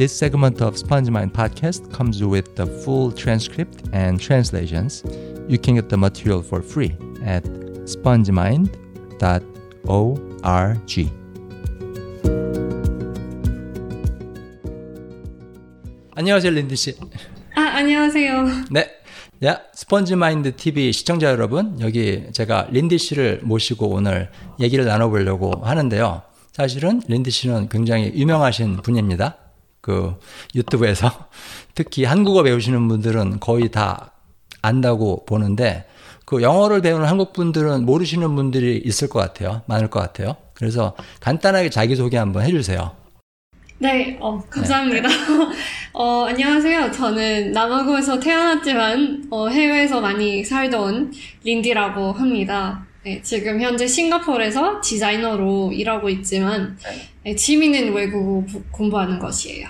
This segment of Sponge Mind podcast comes with the full transcript and translations. You can get the material for free at spongemind.org. 안녕하세요, 린디 씨. 아, 안녕하세요. 네. 야, 스펀지 마인드 TV 시청자 여러분, 여기 제가 린디 씨를 모시고 오늘 얘기를 나눠보려고 하는데요. 사실은 린디 씨는 굉장히 유명하신 분입니다. 그 유튜브에서 특히 한국어 배우시는 분들은 거의 다 안다고 보는데 그 영어를 배우는 한국 분들은 모르시는 분들이 있을 것 같아요. 많을 것 같아요. 그래서 간단하게 자기소개 한번 해주세요. 네, 어, 감사합니다. 네. 어, 안녕하세요. 저는 남아공에서 태어났지만 어, 해외에서 많이 살던 린디라고 합니다. 네, 지금 현재 싱가포르에서 디자이너로 일하고 있지만 네, 취미는 외국어 공부하는 것이에요.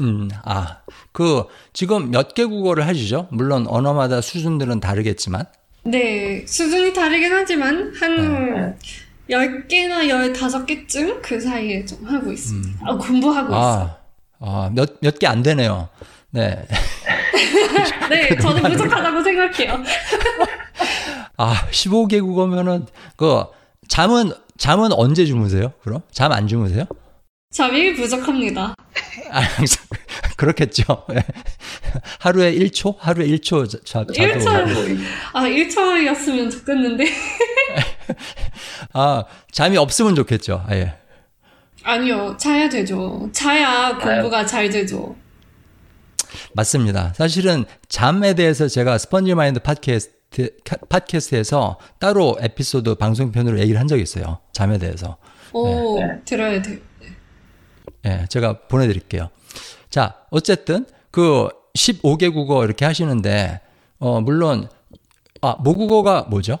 음, 아, 그 지금 몇 개 국어를 하시죠? 물론 언어마다 수준들은 다르겠지만. 네, 수준이 다르긴 하지만 한 네. 10개나 15개쯤 그 사이에 좀 하고 있습니다. 음. 아, 공부하고 아, 있어요. 아, 몇, 몇 개 안 되네요. 네. 네, 저는 부족하다고 생각해요. 아, 15개 국어면은, 그, 잠은, 잠은 언제 주무세요? 그럼? 잠 안 주무세요? 잠이 부족합니다. 아, 항상, 그렇겠죠. 하루에 1초? 하루에 1초 자, 자도. 1초, 아, 1초였으면 좋겠는데. 아, 잠이 없으면 좋겠죠. 아예. 아니요, 자야 되죠. 자야 공부가 잘 되죠. 맞습니다. 사실은 잠에 대해서 제가 스펀지 마인드 팟캐스트, 팟캐스트에서 따로 에피소드 방송편으로 얘기를 한 적이 있어요. 잠에 대해서. 오, 네. 들어야 돼요. 네. 네, 제가 보내드릴게요. 자, 어쨌든 그 15개 국어 이렇게 하시는데, 어, 물론, 아, 모국어가 뭐죠?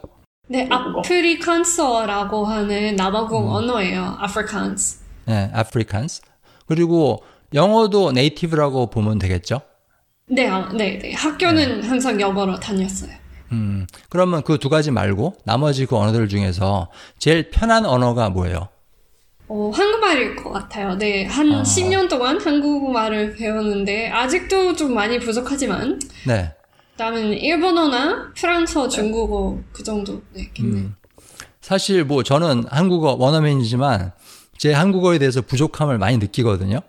네, 아프리칸스어라고 하는 남아공 음. 언어예요. 아프리칸스. 네, 아프리칸스. 그리고 영어도 native라고 보면 되겠죠? 네, 아, 네, 네. 학교는 네. 항상 영어로 다녔어요. 음, 그러면 그 두 가지 말고 나머지 그 언어들 중에서 제일 편한 언어가 뭐예요? 어, 한국말일 것 같아요. 네, 한 어. 10년 동안 한국말을 배웠는데 아직도 좀 많이 부족하지만 네. 그다음은 일본어나 프랑스어, 중국어 그 정도 네, 음. 사실 뭐 저는 한국어 원어민이지만 제 한국어에 대해서 부족함을 많이 느끼거든요.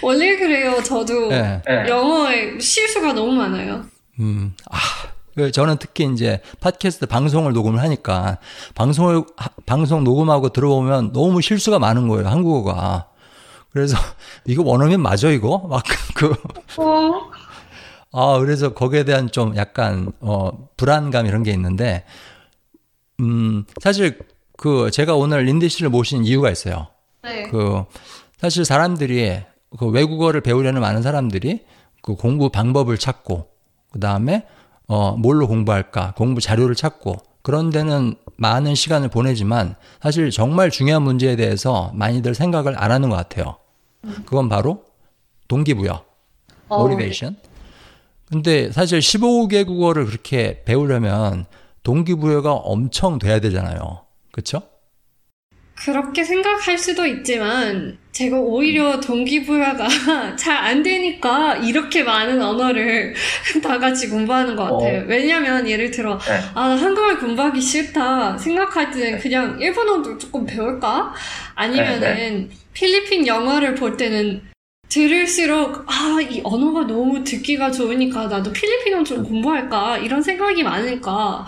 원래 그래요. 저도 네. 영어에 실수가 너무 많아요. 음, 아, 그 저는 특히 이제 팟캐스트 방송을 녹음을 하니까 방송을 방송 녹음하고 들어보면 너무 실수가 많은 거예요. 한국어가. 그래서 이거 원어민 맞아 이거 막 그 어. 아, 그래서 거기에 대한 좀 약간, 어, 불안감 이런 게 있는데, 음, 사실 그 제가 오늘 린디 씨를 모신 이유가 있어요. 네. 그, 사실 사람들이 그 외국어를 배우려는 많은 사람들이 그 공부 방법을 찾고, 그 다음에, 어, 뭘로 공부할까, 공부 자료를 찾고, 그런 데는 많은 시간을 보내지만 사실 정말 중요한 문제에 대해서 많이들 생각을 안 하는 것 같아요. 그건 바로 동기부여. 어. 근데 사실 15개 국어를 그렇게 배우려면 동기부여가 엄청 돼야 되잖아요. 그렇죠? 그렇게 생각할 수도 있지만 제가 오히려 동기부여가 잘 안 되니까 이렇게 많은 언어를 다 같이 공부하는 것 같아요. 어. 왜냐면 예를 들어 네. 아 한국말 공부하기 싫다 생각할 때는 그냥 일본어도 조금 배울까? 아니면은 네, 네. 필리핀 영어를 볼 때는 들을수록 아, 이 언어가 너무 듣기가 좋으니까 나도 필리핀어 좀 공부할까 이런 생각이 많으니까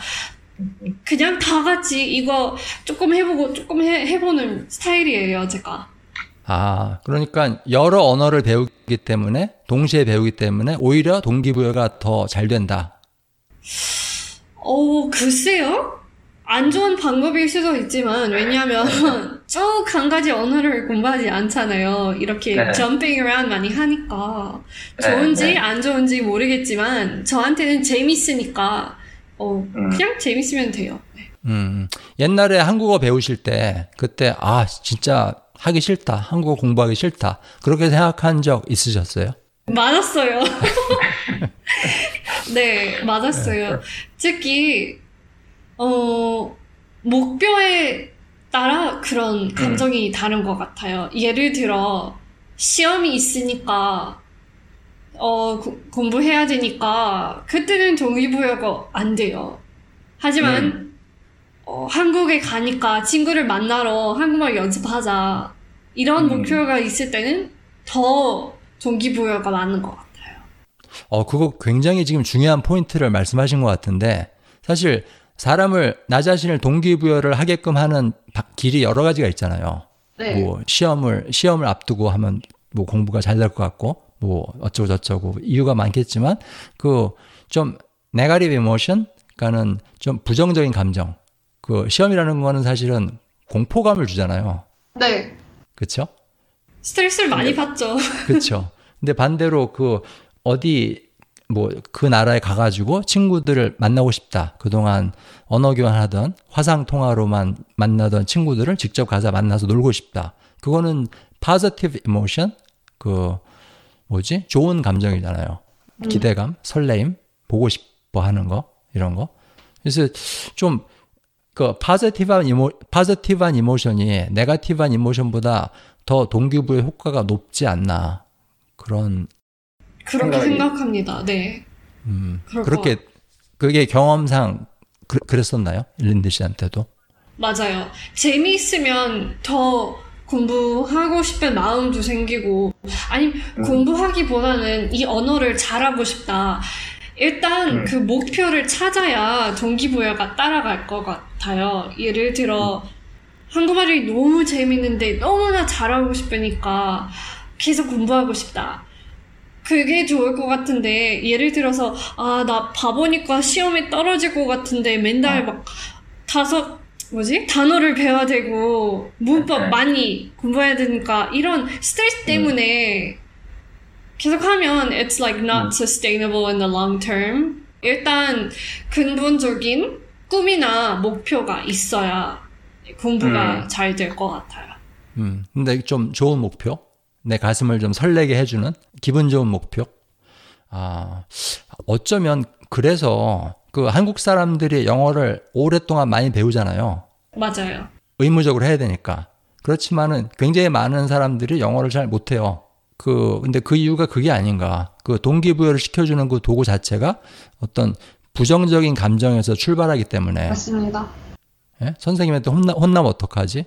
그냥 다 같이 이거 조금 해보고 조금 해, 해보는 스타일이에요, 제가. 아, 그러니까 여러 언어를 배우기 때문에 동시에 배우기 때문에 오히려 동기부여가 더 잘 된다. 어, 글쎄요. 안 좋은 방법일 수도 있지만 왜냐하면 쭉 한 가지 언어를 공부하지 않잖아요. 이렇게 네. jumping around 많이 하니까 좋은지 네, 네. 안 좋은지 모르겠지만 저한테는 재밌으니까 어, 음. 그냥 재밌으면 돼요. 네. 음, 옛날에 한국어 배우실 때 그때 아 진짜 하기 싫다 한국어 공부하기 싫다 그렇게 생각한 적 있으셨어요? 많았어요. 네, 맞았어요. 특히 어, 목표에 따라 그런 음. 감정이 음. 다른 것 같아요. 예를 들어, 시험이 있으니까 어 구, 공부해야 되니까 그때는 동기부여가 안 돼요. 하지만 음. 어, 한국에 가니까 친구를 만나러 한국말 연습하자 이런 음. 목표가 있을 때는 더 동기부여가 많은 것 같아요. 어, 그거 굉장히 지금 중요한 포인트를 말씀하신 것 같은데, 사실 사람을, 나 자신을 동기부여를 하게끔 하는 바- 길이 여러 가지가 있잖아요. 네. 뭐, 시험을, 시험을 앞두고 하면 뭐 공부가 잘 될 것 같고, 뭐, 어쩌고 저쩌고 이유가 많겠지만, 그, 좀, 네가리브 이모션? 그러니까는 좀 부정적인 감정. 그, 시험이라는 거는 사실은 공포감을 주잖아요. 네. 그쵸? 스트레스를 많이 받죠. 그렇죠. 근데 반대로 그 어디 뭐 그 나라에 가가지고 친구들을 만나고 싶다. 그동안 언어 교환하던 화상 통화로만 만나던 친구들을 직접 가서 만나서 놀고 싶다. 그거는 positive emotion 그 뭐지 좋은 감정이잖아요. 기대감, 설레임, 보고 싶어 하는 거 이런 거. 그래서 좀 그 파지티브한 이모 파지티브한 이모션이 네가티브한 이모션보다 더 동기부여 효과가 높지 않나 그런 그렇게 생각이- 생각합니다. 네. 음 그렇게 그게 경험상 그, 그랬었나요 린드 씨한테도 맞아요. 재미있으면 더 공부하고 싶은 마음도 생기고, 아니, 음. 공부하기보다는 이 언어를 잘하고 싶다. 일단 음. 그 목표를 찾아야 동기부여가 따라갈 것 같아요. 예를 들어, 한국말이 너무 재밌는데 너무나 잘하고 싶으니까 계속 공부하고 싶다. 그게 좋을 것 같은데, 예를 들어서, 아, 나 바보니까 시험에 떨어질 것 같은데 맨날 막 다섯, 뭐지? 단어를 배워야 되고, 문법 네. 많이 공부해야 되니까, 이런 스트레스 때문에 계속하면 it's like not 음. sustainable in the long term. 일단 근본적인 꿈이나 목표가 있어야 공부가 음. 잘될 것 같아요. 음 근데 좀 좋은 목표 내 가슴을 좀 설레게 해주는 기분 좋은 목표 아 어쩌면 그래서 그 한국 사람들이 영어를 오랫동안 많이 배우잖아요 맞아요. 의무적으로 해야 되니까. 그렇지만은 굉장히 많은 사람들이 영어를 잘 못해요. 그, 근데 그 이유가 그게 아닌가. 그 동기부여를 시켜주는 그 도구 자체가 어떤 부정적인 감정에서 출발하기 때문에, 맞습니다. 예? 선생님한테 혼나, 혼나면 어떡하지?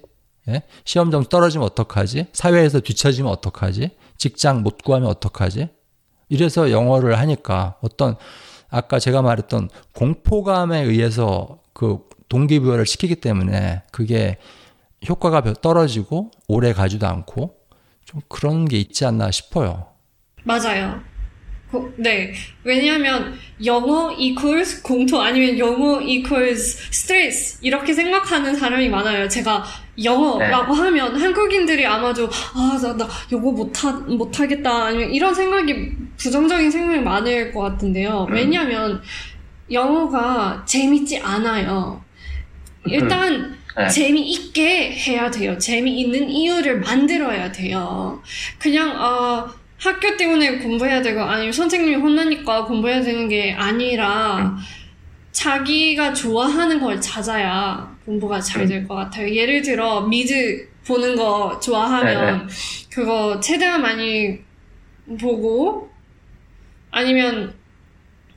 예? 시험 점수 떨어지면 어떡하지? 사회에서 뒤처지면 어떡하지? 직장 못 구하면 어떡하지? 이래서 영어를 하니까 어떤 아까 제가 말했던 공포감에 의해서 그 동기부여를 시키기 때문에 그게 효과가 별- 떨어지고 오래 가지도 않고 좀 그런 게 있지 않나 싶어요. 맞아요. 고- 네. 왜냐하면 영어 equals 공통 아니면 영어 equals 스트레스 이렇게 생각하는 사람이 많아요. 제가 영어라고 하면 한국인들이 아마도 아, 나, 나 영어 못하, 못하겠다 아니면 이런 생각이 부정적인 생각이 많을 것 같은데요. 왜냐하면 영어가 재밌지 않아요. 일단 네. 재미있게 해야 돼요. 재미있는 이유를 만들어야 돼요. 그냥 아 학교 때문에 공부해야 되고 아니면 선생님이 혼나니까 공부해야 되는 게 아니라 자기가 좋아하는 걸 찾아야 공부가 잘 될 것 같아요. 예를 들어 미드 보는 거 좋아하면 그거 최대한 많이 보고 아니면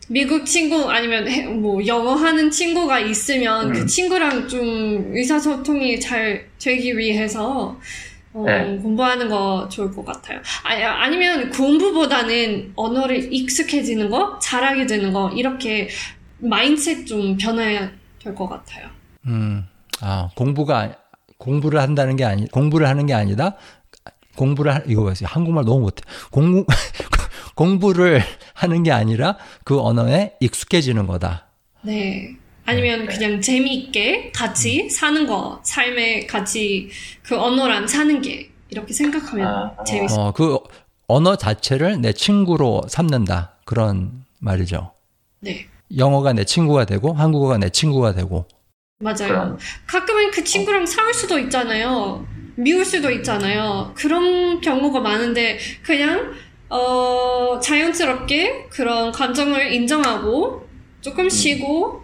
미국 친구 아니면 해- 뭐 영어 하는 친구가 있으면 그 음. 친구랑 좀 의사소통이 잘 되기 위해서 어, 네. 공부하는 거 좋을 것 같아요. 아니, 아니면 공부보다는 언어를 익숙해지는 거, 잘하게 되는 거 이렇게 마인드셋 좀 변해야 될 것 같아요. 음, 아 공부가 공부를 한다는 게 아니 공부를 하는 게 아니다. 공부를 하, 이거 보세요. 한국말 너무 못해. 공부 공부를 하는 게 아니라 그 언어에 익숙해지는 거다. 네. 아니면 그냥 재미있게 같이 사는 거, 삶에 같이 그 언어랑 사는 게 이렇게 생각하면 아, 아. 재밌어요. 어, 그 언어 자체를 내 친구로 삼는다. 그런 말이죠. 네. 영어가 내 친구가 되고 한국어가 내 친구가 되고. 맞아요. 그럼. 가끔은 그 친구랑 싸울 수도 있잖아요. 미울 수도 있잖아요. 그런 경우가 많은데 그냥 어 자연스럽게 그런 감정을 인정하고 조금 쉬고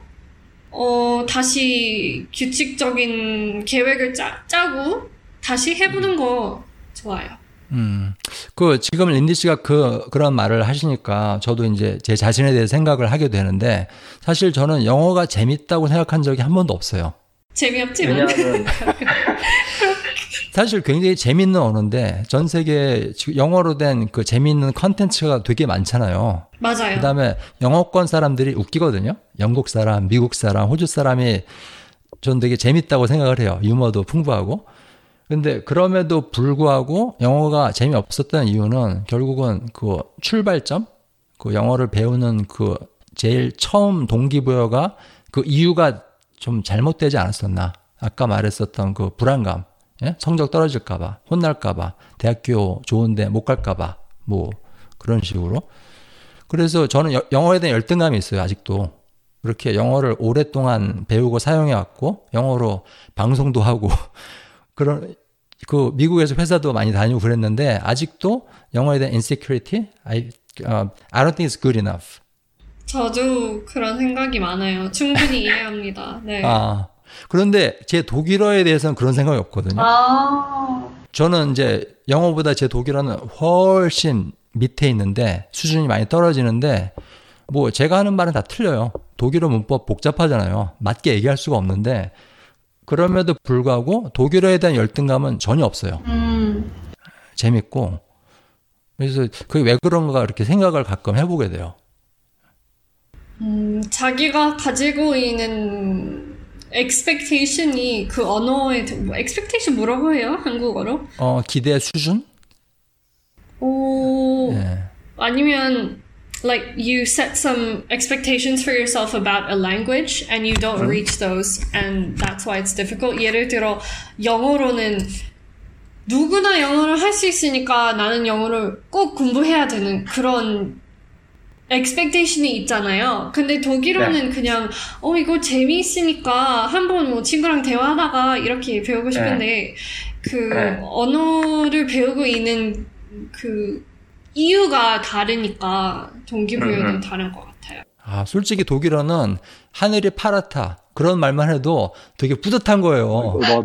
어 다시 규칙적인 계획을 짜, 짜고 다시 해보는 거 좋아요. 음, 그 지금 린디 씨가 그 그런 말을 하시니까 저도 이제 제 자신에 대해 생각을 하게 되는데 사실 저는 영어가 재밌다고 생각한 적이 한 번도 없어요. 재미없지만. 왜냐하면 사실 굉장히 재밌는 언어인데 전 세계 영어로 된 그 재밌는 컨텐츠가 되게 많잖아요. 맞아요. 그다음에 영어권 사람들이 웃기거든요. 영국 사람, 미국 사람, 호주 사람이 전 되게 재밌다고 생각을 해요. 유머도 풍부하고. 근데 그럼에도 불구하고 영어가 재미없었던 이유는 결국은 그 출발점, 그 영어를 배우는 그 제일 처음 동기부여가 그 이유가 좀 잘못되지 않았었나. 아까 말했었던 그 불안감, 예? 성적 떨어질까봐, 혼날까봐, 대학교 좋은데 못 갈까봐, 뭐 그런 식으로. 그래서 저는 여- 영어에 대한 열등감이 있어요, 아직도. 그렇게 영어를 오랫동안 배우고 사용해왔고, 영어로 방송도 하고, 그런, 그, 미국에서 회사도 많이 다니고 그랬는데, 아직도 영어에 대한 insecurity? I, uh, I don't think it's good enough. 저도 그런 생각이 많아요. 충분히 이해합니다. 네. 아. 그런데 제 독일어에 대해서는 그런 생각이 없거든요. 아. 저는 이제 영어보다 제 독일어는 훨씬 밑에 있는데 수준이 많이 떨어지는데 뭐 제가 하는 말은 다 틀려요. 독일어 문법 복잡하잖아요. 맞게 얘기할 수가 없는데 그럼에도 불구하고 독일어에 대한 열등감은 전혀 없어요. 음. 재밌고 그래서 그게 왜 그런가 이렇게 생각을 가끔 해보게 돼요. 음, 자기가 가지고 있는 expectation이 그 언어에 뭐 expectation 뭐라고 해요? 한국어로? 어 기대 수준? 오. 예. 아니면 like you set some expectations for yourself about a language and you don't reach those and that's why it's difficult. 예를 들어 영어로는 누구나 영어를 할 수 있으니까 나는 영어를 꼭 공부해야 되는 그런 expectation이 있잖아요. 근데 독일어는 그냥 어 이거 재미있으니까 한번 뭐 친구랑 대화하다가 이렇게 배우고 싶은데 그 네. 언어를 배우고 있는 그 이유가 다르니까 동기부여도 음, 음. 다른 것 같아요. 아 솔직히 독일어는 하늘이 파랗다 그런 말만 해도 되게 뿌듯한 거예요. 맞아.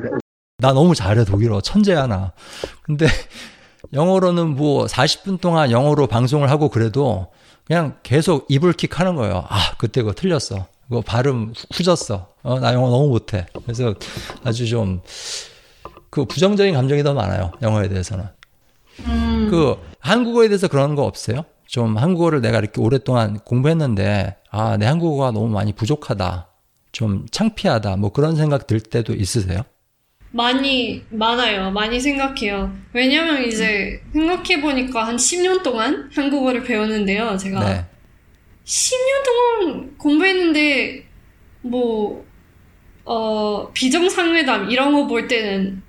나 너무 잘해 독일어 천재야 나. 근데 영어로는 뭐 40분 동안 영어로 방송을 하고 그래도 그냥 계속 이불킥 하는 거예요. 아 그때 그거 틀렸어. 그거 발음 후졌어. 어, 나 영어 너무 못해. 그래서 아주 좀 그 부정적인 감정이 더 많아요. 영어에 대해서는. 음. 그 한국어에 대해서 그런 거 없어요? 좀 한국어를 내가 이렇게 오랫동안 공부했는데 아 내 한국어가 너무 많이 부족하다. 좀 창피하다. 뭐 그런 생각 들 때도 있으세요? 많이 많아요. 많이 생각해요. 왜냐면 이제 생각해 보니까 한 10년 동안 한국어를 배웠는데요. 제가 네. 10년 동안 공부했는데 뭐 어, 비정상회담 이런 거 볼 때는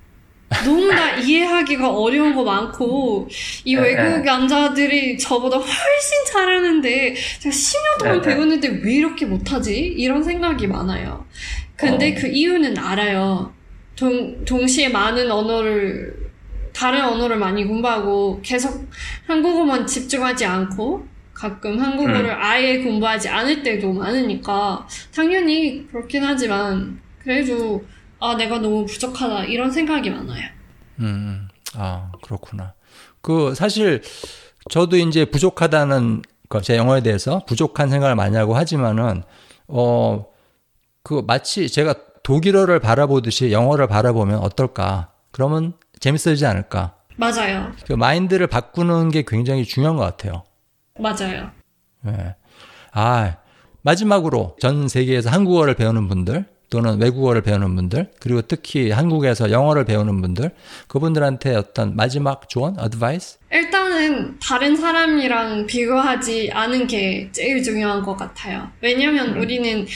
너무나 이해하기가 어려운 거 많고 이 네, 외국 네. 남자들이 저보다 훨씬 잘하는데 제가 10년 동안 네, 네. 배웠는데 왜 이렇게 못하지? 이런 생각이 많아요. 근데 어. 그 이유는 알아요. 동, 동시에 많은 언어를 다른 언어를 많이 공부하고 계속 한국어만 집중하지 않고 가끔 한국어를 음. 아예 공부하지 않을 때도 많으니까 당연히 그렇긴 하지만 그래도 아 내가 너무 부족하다 이런 생각이 많아요. 음, 아, 그렇구나. 그, 사실, 저도 이제 부족하다는, 거, 제 영어에 대해서 부족한 생각을 많이 하고 하지만은, 어, 그, 마치 제가 독일어를 바라보듯이 영어를 바라보면 어떨까? 그러면 재밌어지지 않을까? 맞아요, 그 마인드를 바꾸는 게 굉장히 중요한 것 같아요. 맞아요. 예. 아, 마지막으로 전 세계에서 한국어를 배우는 분들 또는 외국어를 배우는 분들 그리고 특히 한국에서 영어를 배우는 분들 그분들한테 어떤 마지막 조언, 어드바이스? 일단은 다른 사람이랑 비교하지 않은 게 제일 중요한 것 같아요. 왜냐면 우리는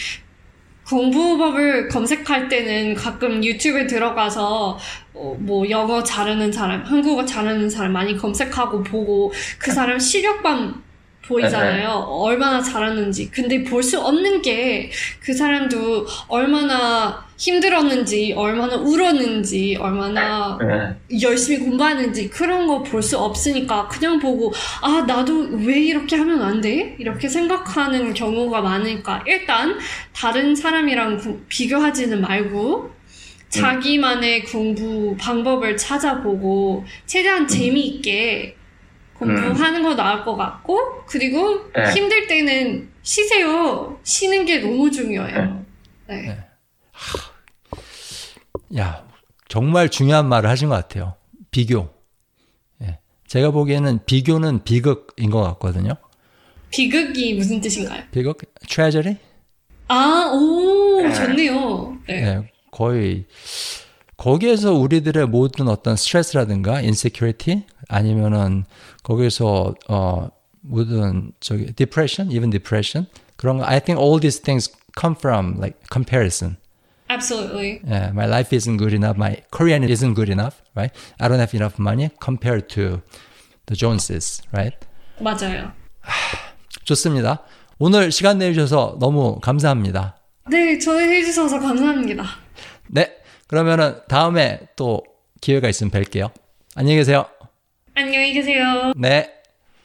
공부법을 검색할 때는 가끔 유튜브에 들어가서 어, 뭐 영어 잘하는 사람, 한국어 잘하는 사람 많이 검색하고 보고 그 사람 실력만 보이잖아요. 얼마나 잘하는지. 근데 볼 수 없는 게 그 사람도 얼마나 힘들었는지, 얼마나 울었는지, 얼마나 네. 열심히 공부하는지 그런 거 볼 수 없으니까 그냥 보고 아 나도 왜 이렇게 하면 안 돼? 이렇게 생각하는 경우가 많으니까 일단 다른 사람이랑 구- 비교하지는 말고 자기만의 공부 방법을 찾아보고 최대한 재미있게 공부하는 거 나을 것 같고 그리고 네. 힘들 때는 쉬세요. 쉬는 게 너무 중요해요. 네. 야, 정말 중요한 말을 하신 것 같아요. 비교. 예. 제가 보기에는 비교는 비극인 것 같거든요. 비극이 무슨 뜻인가요? 비극? treasury? 아, 오, 네. 좋네요. 네. 예, 거의 거기에서 우리들의 모든 어떤 스트레스라든가 insecurity 아니면은 거기서 어 모든 저기 depression, even depression 그런 거 I think all these things come from like comparison. Absolutely. Yeah, my life isn't good enough. My Korean isn't good enough, right? I don't have enough money compared to the Joneses, right? 맞아요. 좋습니다. 오늘 시간 내주셔서 너무 감사합니다. 네, 초대해주셔서 감사합니다. 네, 그러면은 다음에 또 기회가 있으면 뵐게요. 안녕히 계세요. 안녕히 계세요. 네.